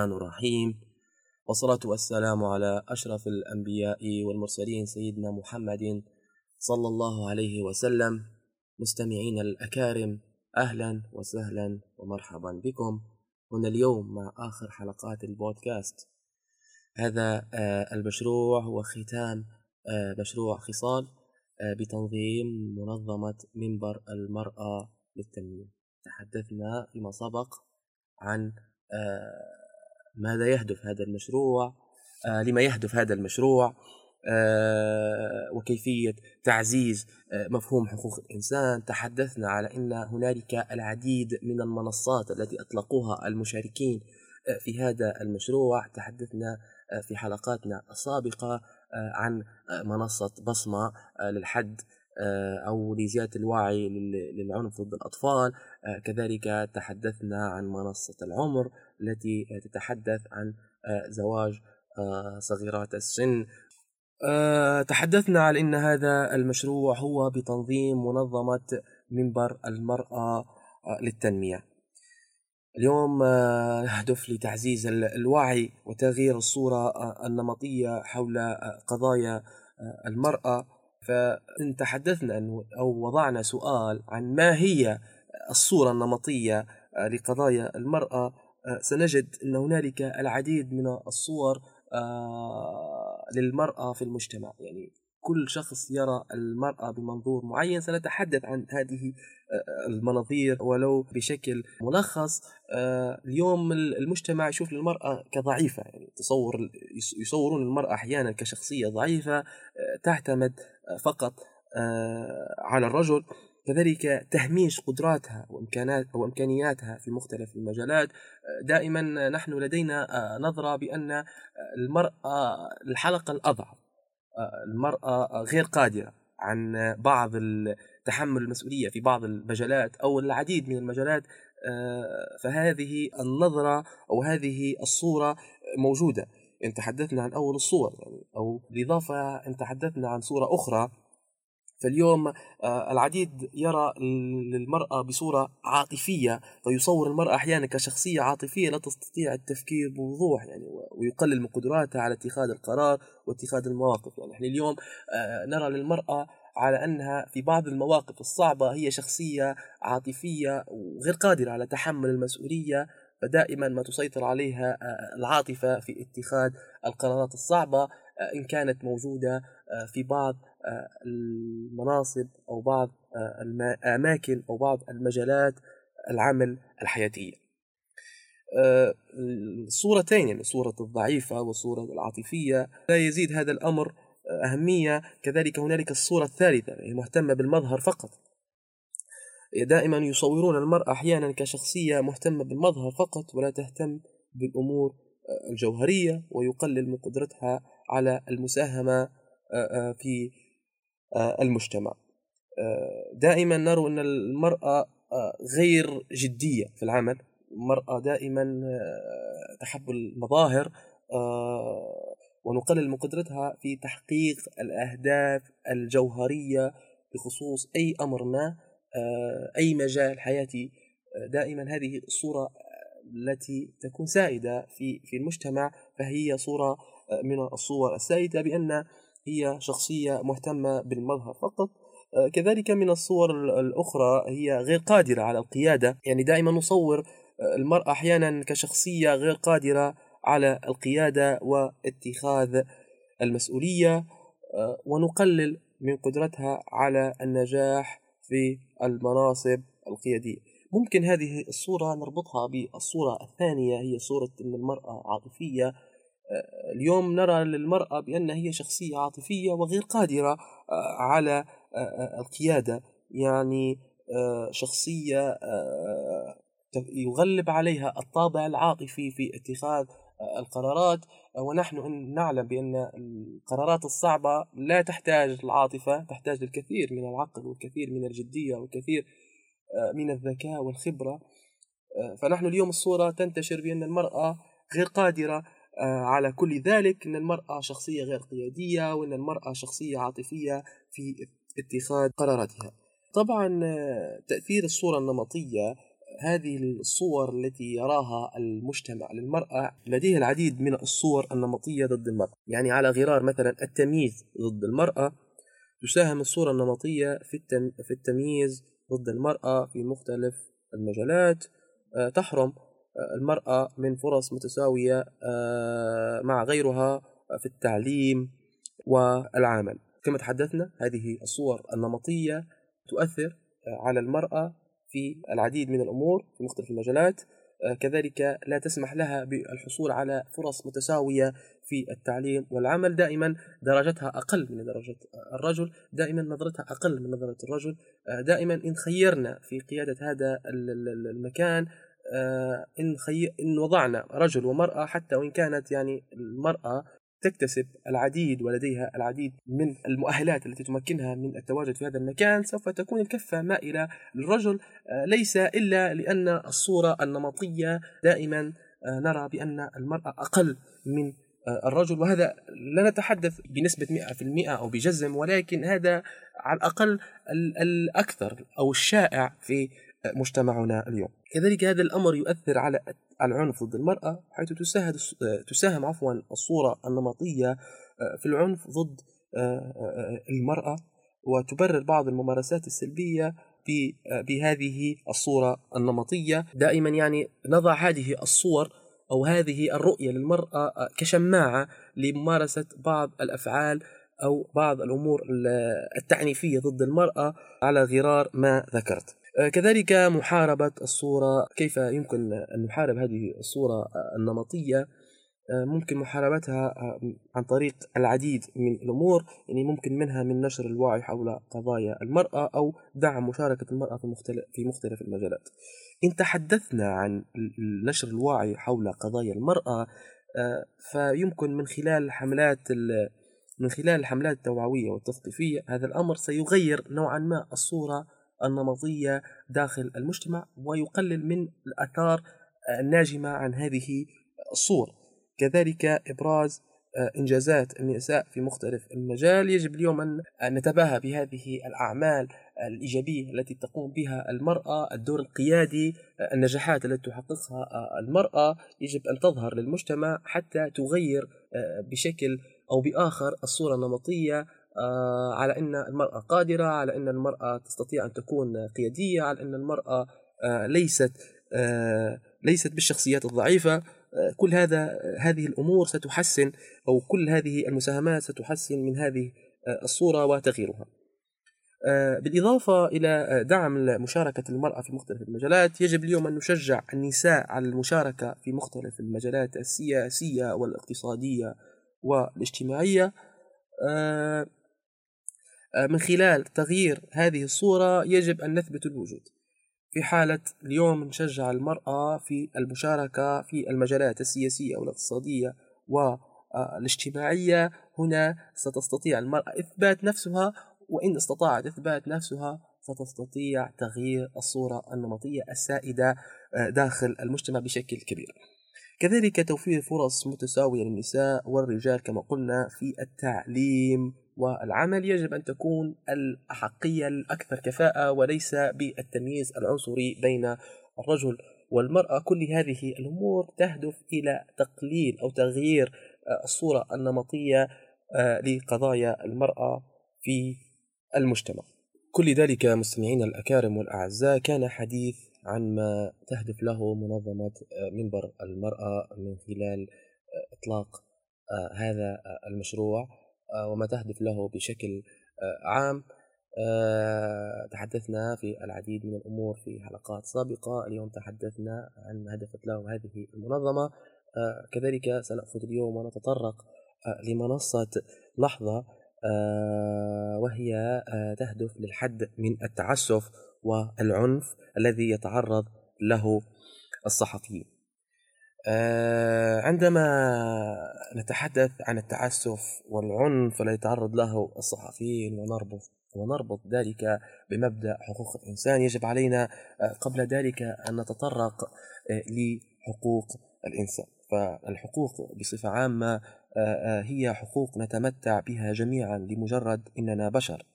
الرحمن الرحيم. والصلاة والسلام على أشرف الأنبياء والمرسلين سيدنا محمد صلى الله عليه وسلم. مستمعين الأكارم أهلا وسهلا ومرحبا بكم. هنا اليوم مع آخر حلقات البودكاست. هذا آه، المشروع هو ختام آه، مشروع خصال آه، بتنظيم منظمة منبر المرأة للتنمية. تحدثنا فيما سبق عن ماذا يهدف هذا المشروع؟ لما يهدف هذا المشروع؟ وكيفية تعزيز مفهوم حقوق الإنسان. تحدثنا على أن هنالك العديد من المنصات التي أطلقوها المشاركين في هذا المشروع. تحدثنا في حلقاتنا السابقة عن منصة بصمة للحد أو لزيادة الوعي للعنف ضد الأطفال. كذلك تحدثنا عن منصة العمر التي تتحدث عن زواج صغيرات السن. تحدثنا على أن هذا المشروع هو بتنظيم منظمة منبر المرأة للتنمية. اليوم يهدف آه، لتعزيز الوعي وتغيير الصورة آه، النمطية حول آه، قضايا المرأة. فإن تحدثنا أو وضعنا سؤال عن ما هي الصورة النمطية لقضايا المرأة سنجد أن هنالك العديد من الصور للمرأة في المجتمع. يعني كل شخص يرى المرأة بمنظور معين. سنتحدث عن هذه آه، المناظير ولو بشكل ملخص. آه، اليوم المجتمع يشوف المرأة كضعيفة. يعني تصور يصورون المرأة أحيانا كشخصية ضعيفة آه، تعتمد فقط على الرجل. كذلك تهميش قدراتها وامكانات وإمكانياتها في مختلف المجالات. دائما نحن لدينا نظرة بأن المرأة الحلقة الأضعف المرأة غير قادرة عن بعض تحمل المسؤولية في بعض المجالات أو العديد من المجالات آه، فهذه النظرة أو هذه الصورة موجودة. إن تحدثنا عن أول الصور يعني أو بالإضافة إن تحدثنا عن صورة أخرى فاليوم آه، العديد يرى المرأة بصورة عاطفية فيصور المرأة أحيانا كشخصية عاطفية لا تستطيع التفكير بوضوح يعني ويقلل من قدراتها على اتخاذ القرار واتخاذ المواقف. يعني إحنا اليوم آه، نرى للمرأة على أنها في بعض المواقف الصعبة هي شخصية عاطفية وغير قادرة على تحمل المسؤولية فدائما ما تسيطر عليها آه، العاطفة في اتخاذ القرارات الصعبة. إن كانت موجودة في بعض المناصب أو بعض الأماكن أو بعض المجالات العمل الحياتية. الصورتين يعني الصورة الضعيفة والصورة العاطفية. لا يزيد هذا الأمر أهمية. كذلك هنالك الصورة الثالثة هي مهتمة بالمظهر فقط. دائما يصورون المرأة أحيانا كشخصية مهتمة بالمظهر فقط ولا تهتم بالأمور الجوهرية ويقلل من قدرتها على المساهمة في المجتمع. دائما نرى أن المرأة غير جدية في العمل. المرأة دائما تحب المظاهر ونقلل من قدرتها في تحقيق الأهداف الجوهرية بخصوص أي أمر ما أي مجال حياتي. دائما هذه الصورة التي تكون سائدة في في المجتمع فهي صورة من الصور السائدة بأن هي شخصية مهتمة بالمظهر. فقط آه، كذلك من الصور الأخرى هي غير قادرة على القيادة. يعني دائما نصور آه، المرأة أحيانا كشخصية غير قادرة على القيادة واتخاذ المسؤولية آه، ونقلل من قدرتها على النجاح في المناصب القيادية. ممكن هذه الصورة نربطها بالصورة الثانية هي صورة أن المرأة عاطفية اليوم نرى للمرأة بأنها هي شخصية عاطفية وغير قادرة آه، على آه، آه، القيادة. يعني شخصية يغلب عليها الطابع العاطفي في اتخاذ القرارات. ونحن نعلم بأن القرارات الصعبة لا تحتاج العاطفة تحتاج الكثير من العقل والكثير من الجدية والكثير من الذكاء والخبرة. فنحن اليوم الصورة تنتشر بأن المرأة غير قادرة آه، على كل ذلك أن المرأة شخصية غير قيادية وأن المرأة شخصية عاطفية في اتخاذ قراراتها. طبعا آه، تأثير الصورة النمطية هذه الصور التي يراها المجتمع للمرأة لديه العديد من الصور النمطية ضد المرأة. يعني على غرار مثلا التمييز ضد المرأة تساهم الصورة النمطية في في التمييز ضد المرأة في مختلف المجالات. آه، تحرم. آه، المرأة من فرص متساوية آه، مع غيرها في التعليم والعمل. كما تحدثنا هذه الصور النمطية تؤثر على المرأة في العديد من الأمور في مختلف المجالات. آه، كذلك لا تسمح لها بالحصول على فرص متساوية في التعليم والعمل. دائما درجتها أقل من درجة الرجل دائما نظرتها أقل من نظرة الرجل. آه، دائما إن خيرنا في قيادة هذا المكان آه، إن, خي... إن وضعنا رجل ومرأة حتى وإن كانت يعني المرأة تكتسب العديد ولديها العديد من المؤهلات التي تمكنها من التواجد في هذا المكان سوف تكون الكفة مائلة للرجل. آه، ليس إلا لأن الصورة النمطية دائما آه، نرى بأن المرأة أقل من آه، الرجل وهذا لا نتحدث بنسبة 100% أو بجزم ولكن هذا على الأقل الأكثر أو الشائع في مجتمعنا اليوم. كذلك هذا الأمر يؤثر على العنف ضد المرأة حيث تساهم عفوا الصورة النمطية آه، في العنف ضد آه، آه، المرأة وتبرر بعض الممارسات السلبية بهذه الصورة النمطية. دائما يعني نضع هذه الصور أو هذه الرؤية للمرأة كشماعة لممارسة بعض الأفعال أو بعض الأمور التعنيفية ضد المرأة على غرار ما ذكرت. كذلك محاربة الصورة كيف يمكن أن نحارب هذه الصورة النمطية؟ آه، ممكن محاربتها آه، عن طريق العديد من الأمور يعني ممكن منها من نشر الوعي حول قضايا المرأة أو دعم مشاركة المرأة في مختلف, في مختلف المجالات. إن تحدثنا عن نشر الوعي حول قضايا المرأة فيمكن من خلال حملات من خلال الحملات التوعوية والتثقيفية هذا الأمر سيغير نوعا ما الصورة النمطية داخل المجتمع ويقلل من الآثار الناجمة عن هذه الصور. كذلك إبراز آه، إنجازات النساء في مختلف المجال. يجب اليوم أن نتباهى بهذه الأعمال الإيجابية التي تقوم بها المرأة الدور القيادي آه، النجاحات التي تحققها آه، المرأة. يجب أن تظهر للمجتمع حتى تغير بشكل أو بآخر الصورة النمطية. على إن المرأة قادرة على إن المرأة تستطيع أن تكون قيادية على إن المرأة آه، ليست آه، ليست بالشخصيات الضعيفة كل هذا هذه الأمور ستحسن أو كل هذه المساهمات ستحسن من هذه الصورة وتغييرها. بالإضافة إلى دعم مشاركة المرأة في مختلف المجالات يجب اليوم أن نشجع النساء على المشاركة في مختلف المجالات السياسية والاقتصادية والاجتماعية آه، من خلال تغيير هذه الصورة يجب أن نثبت الوجود. في حالة اليوم نشجع المرأة في المشاركة في المجالات السياسية والاقتصادية والاجتماعية. هنا ستستطيع المرأة إثبات نفسها وإن استطاعت إثبات نفسها ستستطيع تغيير الصورة النمطية السائدة آه، داخل المجتمع بشكل كبير. كذلك توفير فرص متساوية للنساء والرجال كما قلنا في التعليم. والعمل يجب أن تكون الأحقية الأكثر كفاءة وليس بالتمييز العنصري بين الرجل والمرأة. كل هذه الأمور تهدف إلى تقليل أو تغيير آه، الصورة النمطية آه، لقضايا المرأة في المجتمع. كل ذلك مستمعينا الأكارم والأعزاء كان حديث عن ما تهدف له منظمة آه، منبر المرأة من خلال إطلاق هذا المشروع. وما تهدف له بشكل آه، عام. آه، تحدثنا في العديد من الأمور في حلقات سابقة. اليوم تحدثنا عن ما هدفت له هذه المنظمة. كذلك سنأخذ اليوم ونتطرق لمنصة لحظة وهي تهدف للحد من التعسف والعنف الذي يتعرض له الصحفيين. آه، عندما نتحدث عن التعسف والعنف الذي يتعرض له الصحفيين ونربط ونربط ذلك بمبدأ حقوق الإنسان. يجب علينا آه، قبل ذلك أن نتطرق آه، لحقوق الإنسان. فالحقوق بصفة عامة هي حقوق نتمتع بها جميعا لمجرد إننا بشر.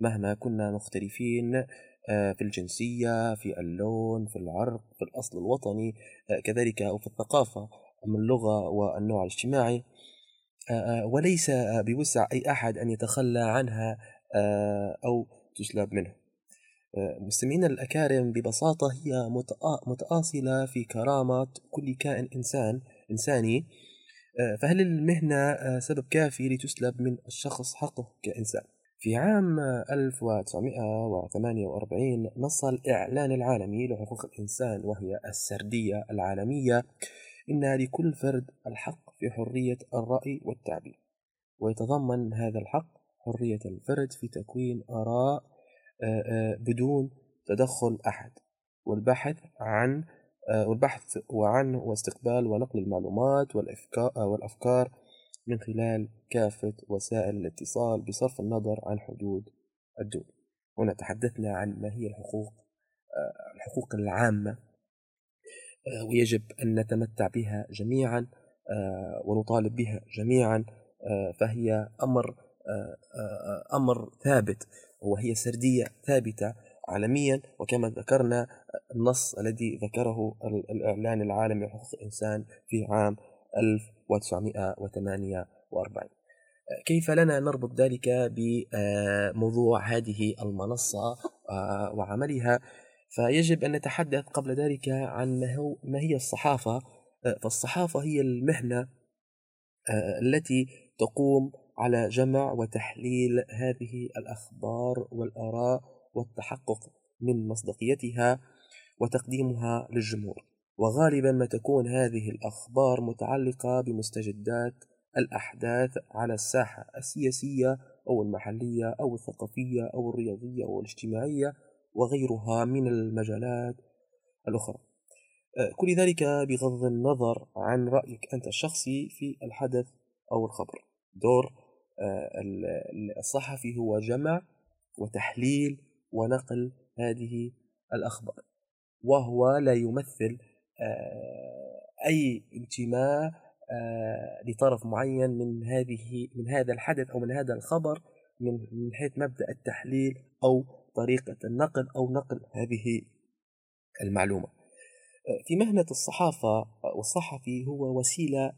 مهما كنا مختلفين في الجنسية في اللون في العرق في الأصل الوطني كذلك أو في الثقافة من اللغة والنوع الاجتماعي. وليس بوسع أي أحد أن يتخلى عنها أو تسلب منه. مستمعينا الأكارم ببساطة هي متآصلة في كرامة كل كائن إنسان إنساني. فهل المهنة سبب كافي لتسلب من الشخص حقه كإنسان؟ في عام 1948 نص الإعلان العالمي لحقوق الإنسان وهي السردية العالمية إن لكل فرد الحق في حرية الرأي والتعبير. ويتضمن هذا الحق حرية الفرد في تكوين آراء بدون تدخل أحد. والبحث عن والبحث وعن واستقبال ونقل المعلومات والأفكار من خلال كافة وسائل الاتصال بصرف النظر عن حدود الدول هنا تحدثنا عن ما هي الحقوق الحقوق العامة ويجب أن نتمتع بها جميعا ونطالب بها جميعا فهي أمر أمر ثابت وهي سردية ثابتة عالميا وكما ذكرنا النص الذي ذكره الإعلان العالمي لحقوق الإنسان في عام 1948 كيف لنا نربط ذلك بموضوع هذه المنصة وعملها؟ فيجب أن نتحدث قبل ذلك عن ما هي الصحافة. فالصحافة هي المهنة التي تقوم على جمع وتحليل هذه الأخبار والآراء والتحقق من مصداقيتها وتقديمها للجمهور. وغالبا ما تكون هذه الأخبار متعلقة بمستجدات الأحداث على الساحة السياسية أو المحلية أو الثقافية أو الرياضية أو الاجتماعية وغيرها من المجالات الأخرى. كل ذلك بغض النظر عن رأيك أنت الشخصي في الحدث أو الخبر. دور الصحفي هو جمع وتحليل ونقل هذه الأخبار وهو لا يمثل أي انتماء لطرف معين من هذه من هذا الحدث أو من هذا الخبر من حيث مبدأ التحليل أو طريقة النقل أو نقل هذه المعلومة. في مهنة الصحافة والصحفي هو وسيلة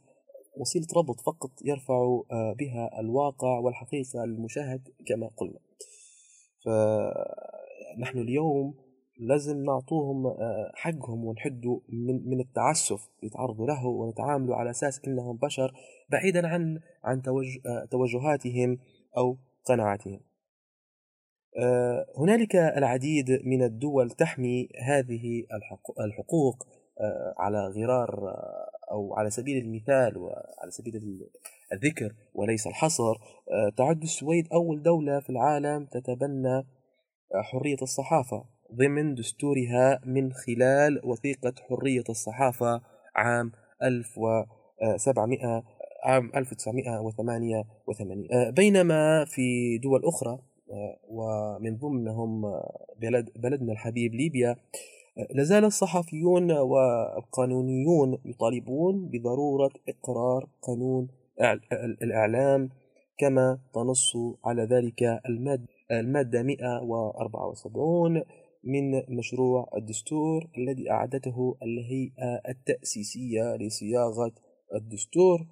وسيلة ربط فقط يرفع بها الواقع والحقيقة للمشاهد كما قلنا. فنحن اليوم لازم نعطوهم حقهم ونحدوا من من التعسف يتعرضوا له ونتعاملوا على أساس إنهم بشر بعيدا عن عن توجهاتهم أو قناعاتهم. هنالك العديد من الدول تحمي هذه الحقوق على غرار أو على سبيل المثال وعلى سبيل الذكر وليس الحصر تعد السويد أول دولة في العالم تتبنى حرية الصحافة ضمن دستورها من خلال وثيقة حرية الصحافة عام 1700 عام 1988 بينما في دول أخرى ومن ضمنهم بلد بلدنا الحبيب ليبيا لازال الصحفيون والقانونيون يطالبون بضرورة إقرار قانون الإعلام كما تنص على ذلك المادة 174 من مشروع الدستور الذي أعدته الهيئة التأسيسية لصياغة الدستور.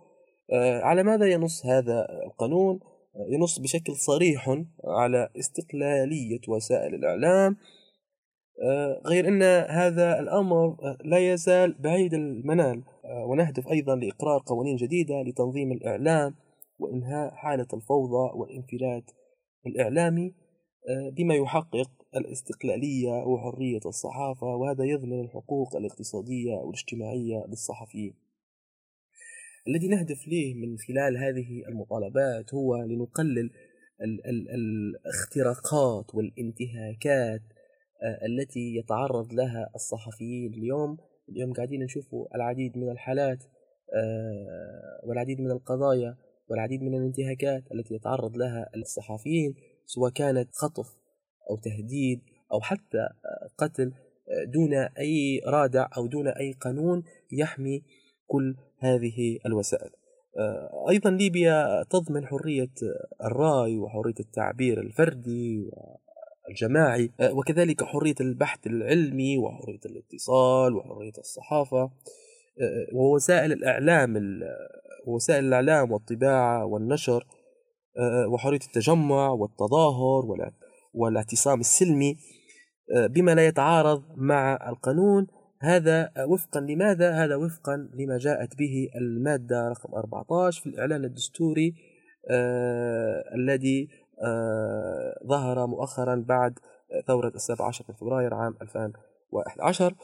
على ماذا ينص هذا القانون؟ ينص بشكل صريح على استقلالية وسائل الإعلام. غير أن هذا الأمر لا يزال بعيد المنال. ونهدف أيضا لإقرار قوانين جديدة لتنظيم الإعلام وإنهاء حالة الفوضى والانفلات الإعلامي. بما يحقق الاستقلالية وحرية الصحافة وهذا يضمن الحقوق الاقتصادية والاجتماعية للصحفيين. الذي نهدف ليه من خلال هذه المطالبات هو لنقلل ال ال الاختراقات والانتهاكات التي يتعرض لها الصحفيين اليوم. اليوم قاعدين نشوفوا العديد من الحالات والعديد من القضايا والعديد من الانتهاكات التي يتعرض لها الصحفيين سواء كانت خطف أو تهديد أو حتى قتل دون أي رادع أو دون أي قانون يحمي كل هذه الوسائل. أيضا ليبيا تضمن حرية الرأي وحرية التعبير الفردي الجماعي وكذلك حرية البحث العلمي وحرية الاتصال وحرية الصحافة ووسائل الإعلام وسائل الإعلام والطباعة والنشر وحرية التجمع والتظاهر والاعتصام السلمي بما لا يتعارض مع القانون هذا وفقا لماذا؟ هذا وفقا لما جاءت به المادة رقم 14 في الإعلان الدستوري آه الذي آه ظهر مؤخرا بعد ثورة السابع عشر من فبراير عام 2011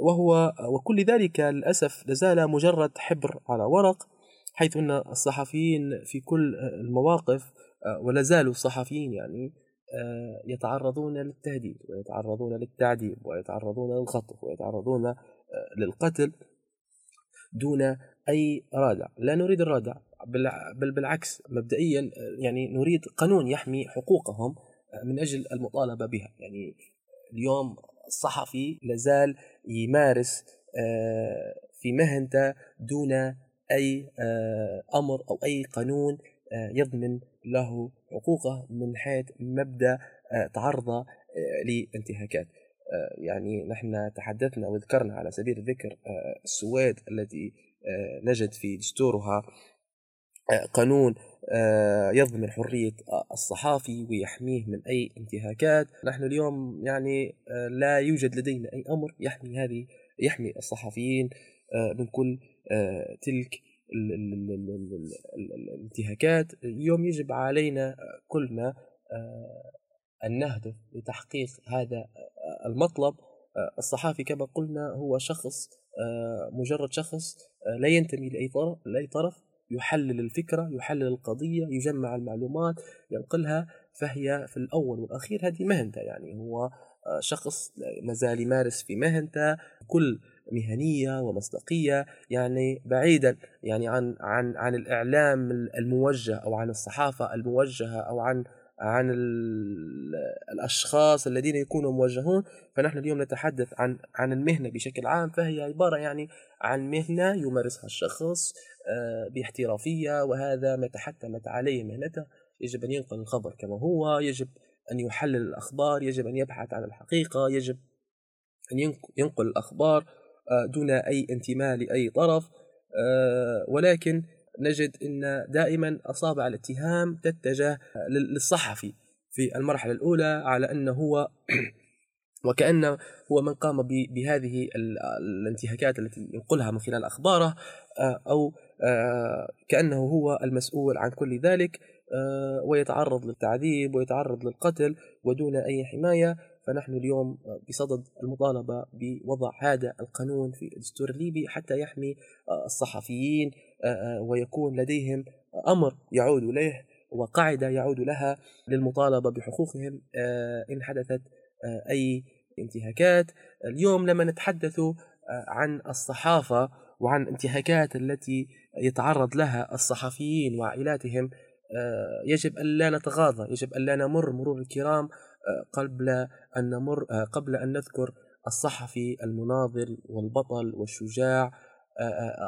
وهو وكل ذلك للأسف لازال مجرد حبر على ورق حيث أن الصحفيين في كل المواقف آه، ولا زالوا الصحفيين يعني آه، يتعرضون للتهديد ويتعرضون للتعذيب ويتعرضون للخطف ويتعرضون آه، للقتل دون أي رادع. لا نريد الرادع بل بالعكس مبدئيا يعني نريد قانون يحمي حقوقهم من أجل المطالبة بها. يعني اليوم الصحفي لازال يمارس في مهنته دون أي أمر أو أي قانون يضمن له حقوقه من حيث مبدأ آه، تعرض آه، لانتهاكات. آه، يعني نحن تحدثنا وذكرنا على سبيل الذكر السويد التي نجد في دستورها قانون يضمن حرية الصحافي ويحميه من أي انتهاكات. نحن اليوم يعني لا يوجد لدينا أي أمر يحمي هذه يحمي الصحفيين من كل تلك الانتهاكات. اليوم يجب علينا كلنا آه، أن نهدف لتحقيق هذا آه، المطلب. آه، الصحافي كما قلنا هو شخص مجرد شخص لا ينتمي لأي طرف, يحلل الفكرة يحلل القضية يجمع المعلومات ينقلها. فهي في الأول والأخير هذه مهنته يعني. هو شخص ما زال يمارس في مهنته. كل مهنية ومصداقية يعني بعيدا يعني عن عن عن الإعلام الموجه أو عن الصحافة الموجهة أو عن عن الأشخاص الذين يكونوا موجهون. فنحن اليوم نتحدث عن عن المهنة بشكل عام فهي عبارة يعني عن مهنة يمارسها الشخص آه، باحترافية وهذا ما تحتمت عليه مهنته. يجب أن ينقل الخبر كما هو يجب أن يحلل الأخبار يجب أن يبحث عن الحقيقة يجب أن ينقل الأخبار. دون أي انتماء لأي طرف آه، ولكن نجد أن دائما أصابع الاتهام تتجه للصحفي في المرحلة الأولى على أنه هو وكأنه هو من قام بهذه الانتهاكات التي ينقلها من خلال أخباره آه، أو كأنه هو المسؤول عن كل ذلك ويتعرض للتعذيب ويتعرض للقتل ودون أي حماية. فنحن اليوم بصدد المطالبة بوضع هذا القانون في الدستور الليبي حتى يحمي آه، الصحفيين آه، آه، ويكون لديهم أمر يعود إليه وقاعدة يعود لها للمطالبة بحقوقهم إن حدثت أي انتهاكات. اليوم لما نتحدث عن الصحافة وعن انتهاكات التي يتعرض لها الصحفيين وعائلاتهم يجب أن لا نتغاضى يجب أن لا نمر مرور الكرام قبل أن نمر قبل أن نذكر الصحفي المناضل والبطل والشجاع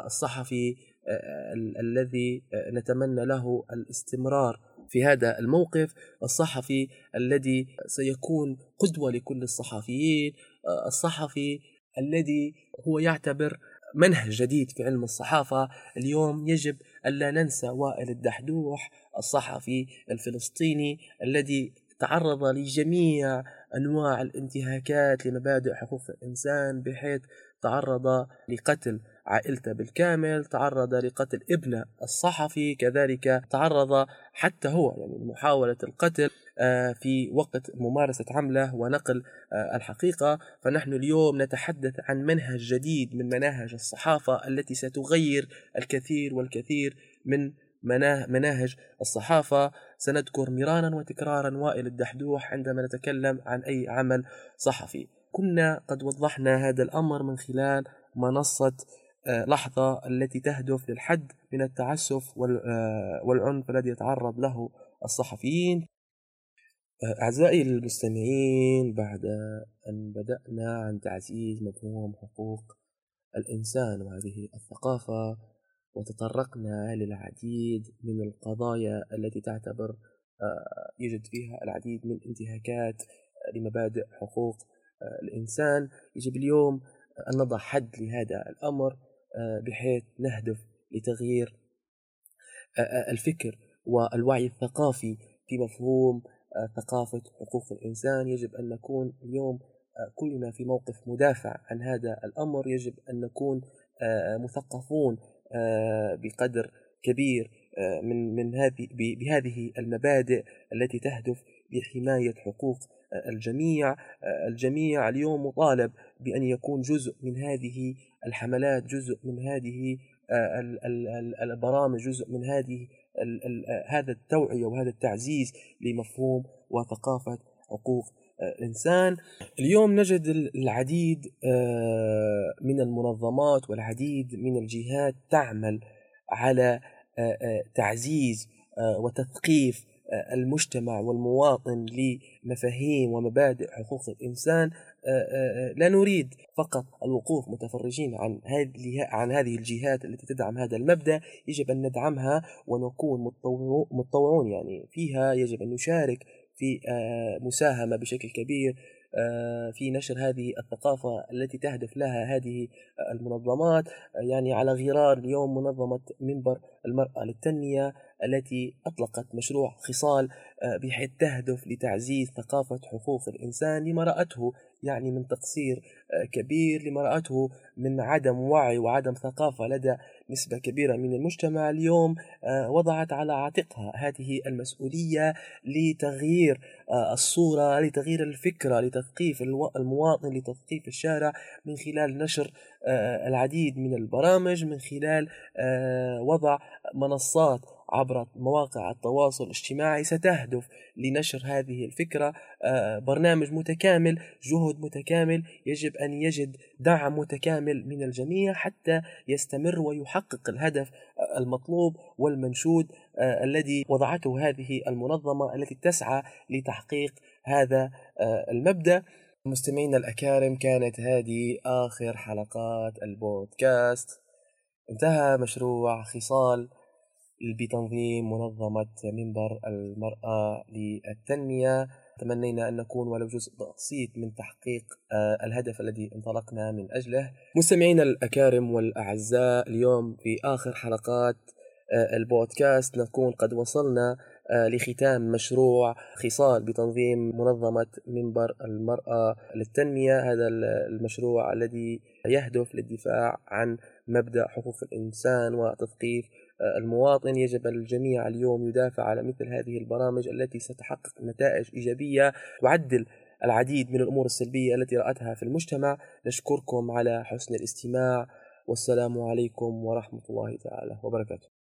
الصحفي الذي نتمنى له الاستمرار في هذا الموقف الصحفي الذي سيكون قدوة لكل الصحفيين الصحفي الذي هو يعتبر منهج جديد في علم الصحافة. اليوم يجب ألا ننسى وائل الدحدوح الصحفي الفلسطيني الذي تعرض لجميع أنواع الانتهاكات لمبادئ حقوق الإنسان بحيث تعرض لقتل عائلته بالكامل تعرض لقتل ابنه الصحفي كذلك تعرض حتى هو يعني محاولة القتل آه، في وقت ممارسة عمله ونقل آه، الحقيقة. فنحن اليوم نتحدث عن منهج جديد من مناهج الصحافة التي ستغير الكثير والكثير من مناهج الصحافة. سنذكر مرارا وتكرارا وائل الدحدوح عندما نتكلم عن أي عمل صحفي. كنا قد وضحنا هذا الأمر من خلال منصة آه، لحظة التي تهدف للحد من التعسف آه، والعنف الذي يتعرض له الصحفيين. آه، أعزائي المستمعين بعد أن بدأنا عن تعزيز مفهوم حقوق الإنسان وهذه الثقافة وتطرقنا للعديد من القضايا التي تعتبر آه، يوجد فيها العديد من انتهاكات لمبادئ حقوق الإنسان. يجب اليوم أن نضع حد لهذا الأمر بحيث نهدف لتغيير الفكر والوعي الثقافي في مفهوم ثقافة حقوق الإنسان. يجب أن نكون اليوم كلنا في موقف مدافع عن هذا الأمر. يجب أن نكون مثقفون بقدر كبير من من هذه بهذه المبادئ التي تهدف لحماية حقوق الجميع الجميع اليوم مطالب بأن يكون جزء من هذه الحملات جزء من هذه البرامج جزء من هذه هذا التوعية وهذا التعزيز لمفهوم وثقافة حقوق الإنسان اليوم نجد العديد آه، من المنظمات والعديد من الجهات تعمل على آه، آه، تعزيز وتثقيف المجتمع والمواطن لمفاهيم ومبادئ حقوق الإنسان. لا نريد فقط الوقوف متفرجين عن هذه عن هذه الجهات التي تدعم هذا المبدأ. يجب أن ندعمها ونكون متطوعون يعني فيها. يجب أن نشارك في آه، مساهمة بشكل كبير آه، في نشر هذه الثقافة التي تهدف لها هذه المنظمات يعني على غرار اليوم منظمة منبر المرأة للتنمية التي أطلقت مشروع خصال آه، بحيث تهدف لتعزيز ثقافة حقوق الإنسان لما رأته يعني من تقصير كبير لما رأته من عدم وعي وعدم ثقافة لدى نسبة كبيرة من المجتمع اليوم آه، وضعت على عاتقها هذه المسؤولية لتغيير آه، الصورة لتغيير الفكرة لتثقيف المواطن لتثقيف الشارع من خلال نشر آه، العديد من البرامج من خلال وضع منصات عبر مواقع التواصل الاجتماعي ستهدف لنشر هذه الفكرة. آه، برنامج متكامل جهد متكامل يجب أن يجد دعم متكامل من الجميع حتى يستمر ويحقق الهدف المطلوب والمنشود آه، الذي وضعته هذه المنظمة التي تسعى لتحقيق هذا آه، المبدأ. مستمعينا الأكارم كانت هذه آخر حلقات البودكاست. انتهى مشروع خصال بتنظيم منظمة منبر المرأة للتنمية. تمنينا أن نكون ولو جزء بسيط من تحقيق آه، الهدف الذي انطلقنا من أجله. مستمعينا الأكارم والأعزاء اليوم في آخر حلقات آه، البودكاست نكون قد وصلنا آه، لختام مشروع خصال بتنظيم منظمة منبر المرأة للتنمية. هذا المشروع الذي يهدف للدفاع عن مبدأ حقوق الإنسان وتثقيف المواطن يجب الجميع اليوم يدافع على مثل هذه البرامج التي ستحقق نتائج إيجابية. تعدل العديد من الأمور السلبية التي رأتها في المجتمع. نشكركم على حسن الاستماع. والسلام عليكم ورحمة الله تعالى وبركاته.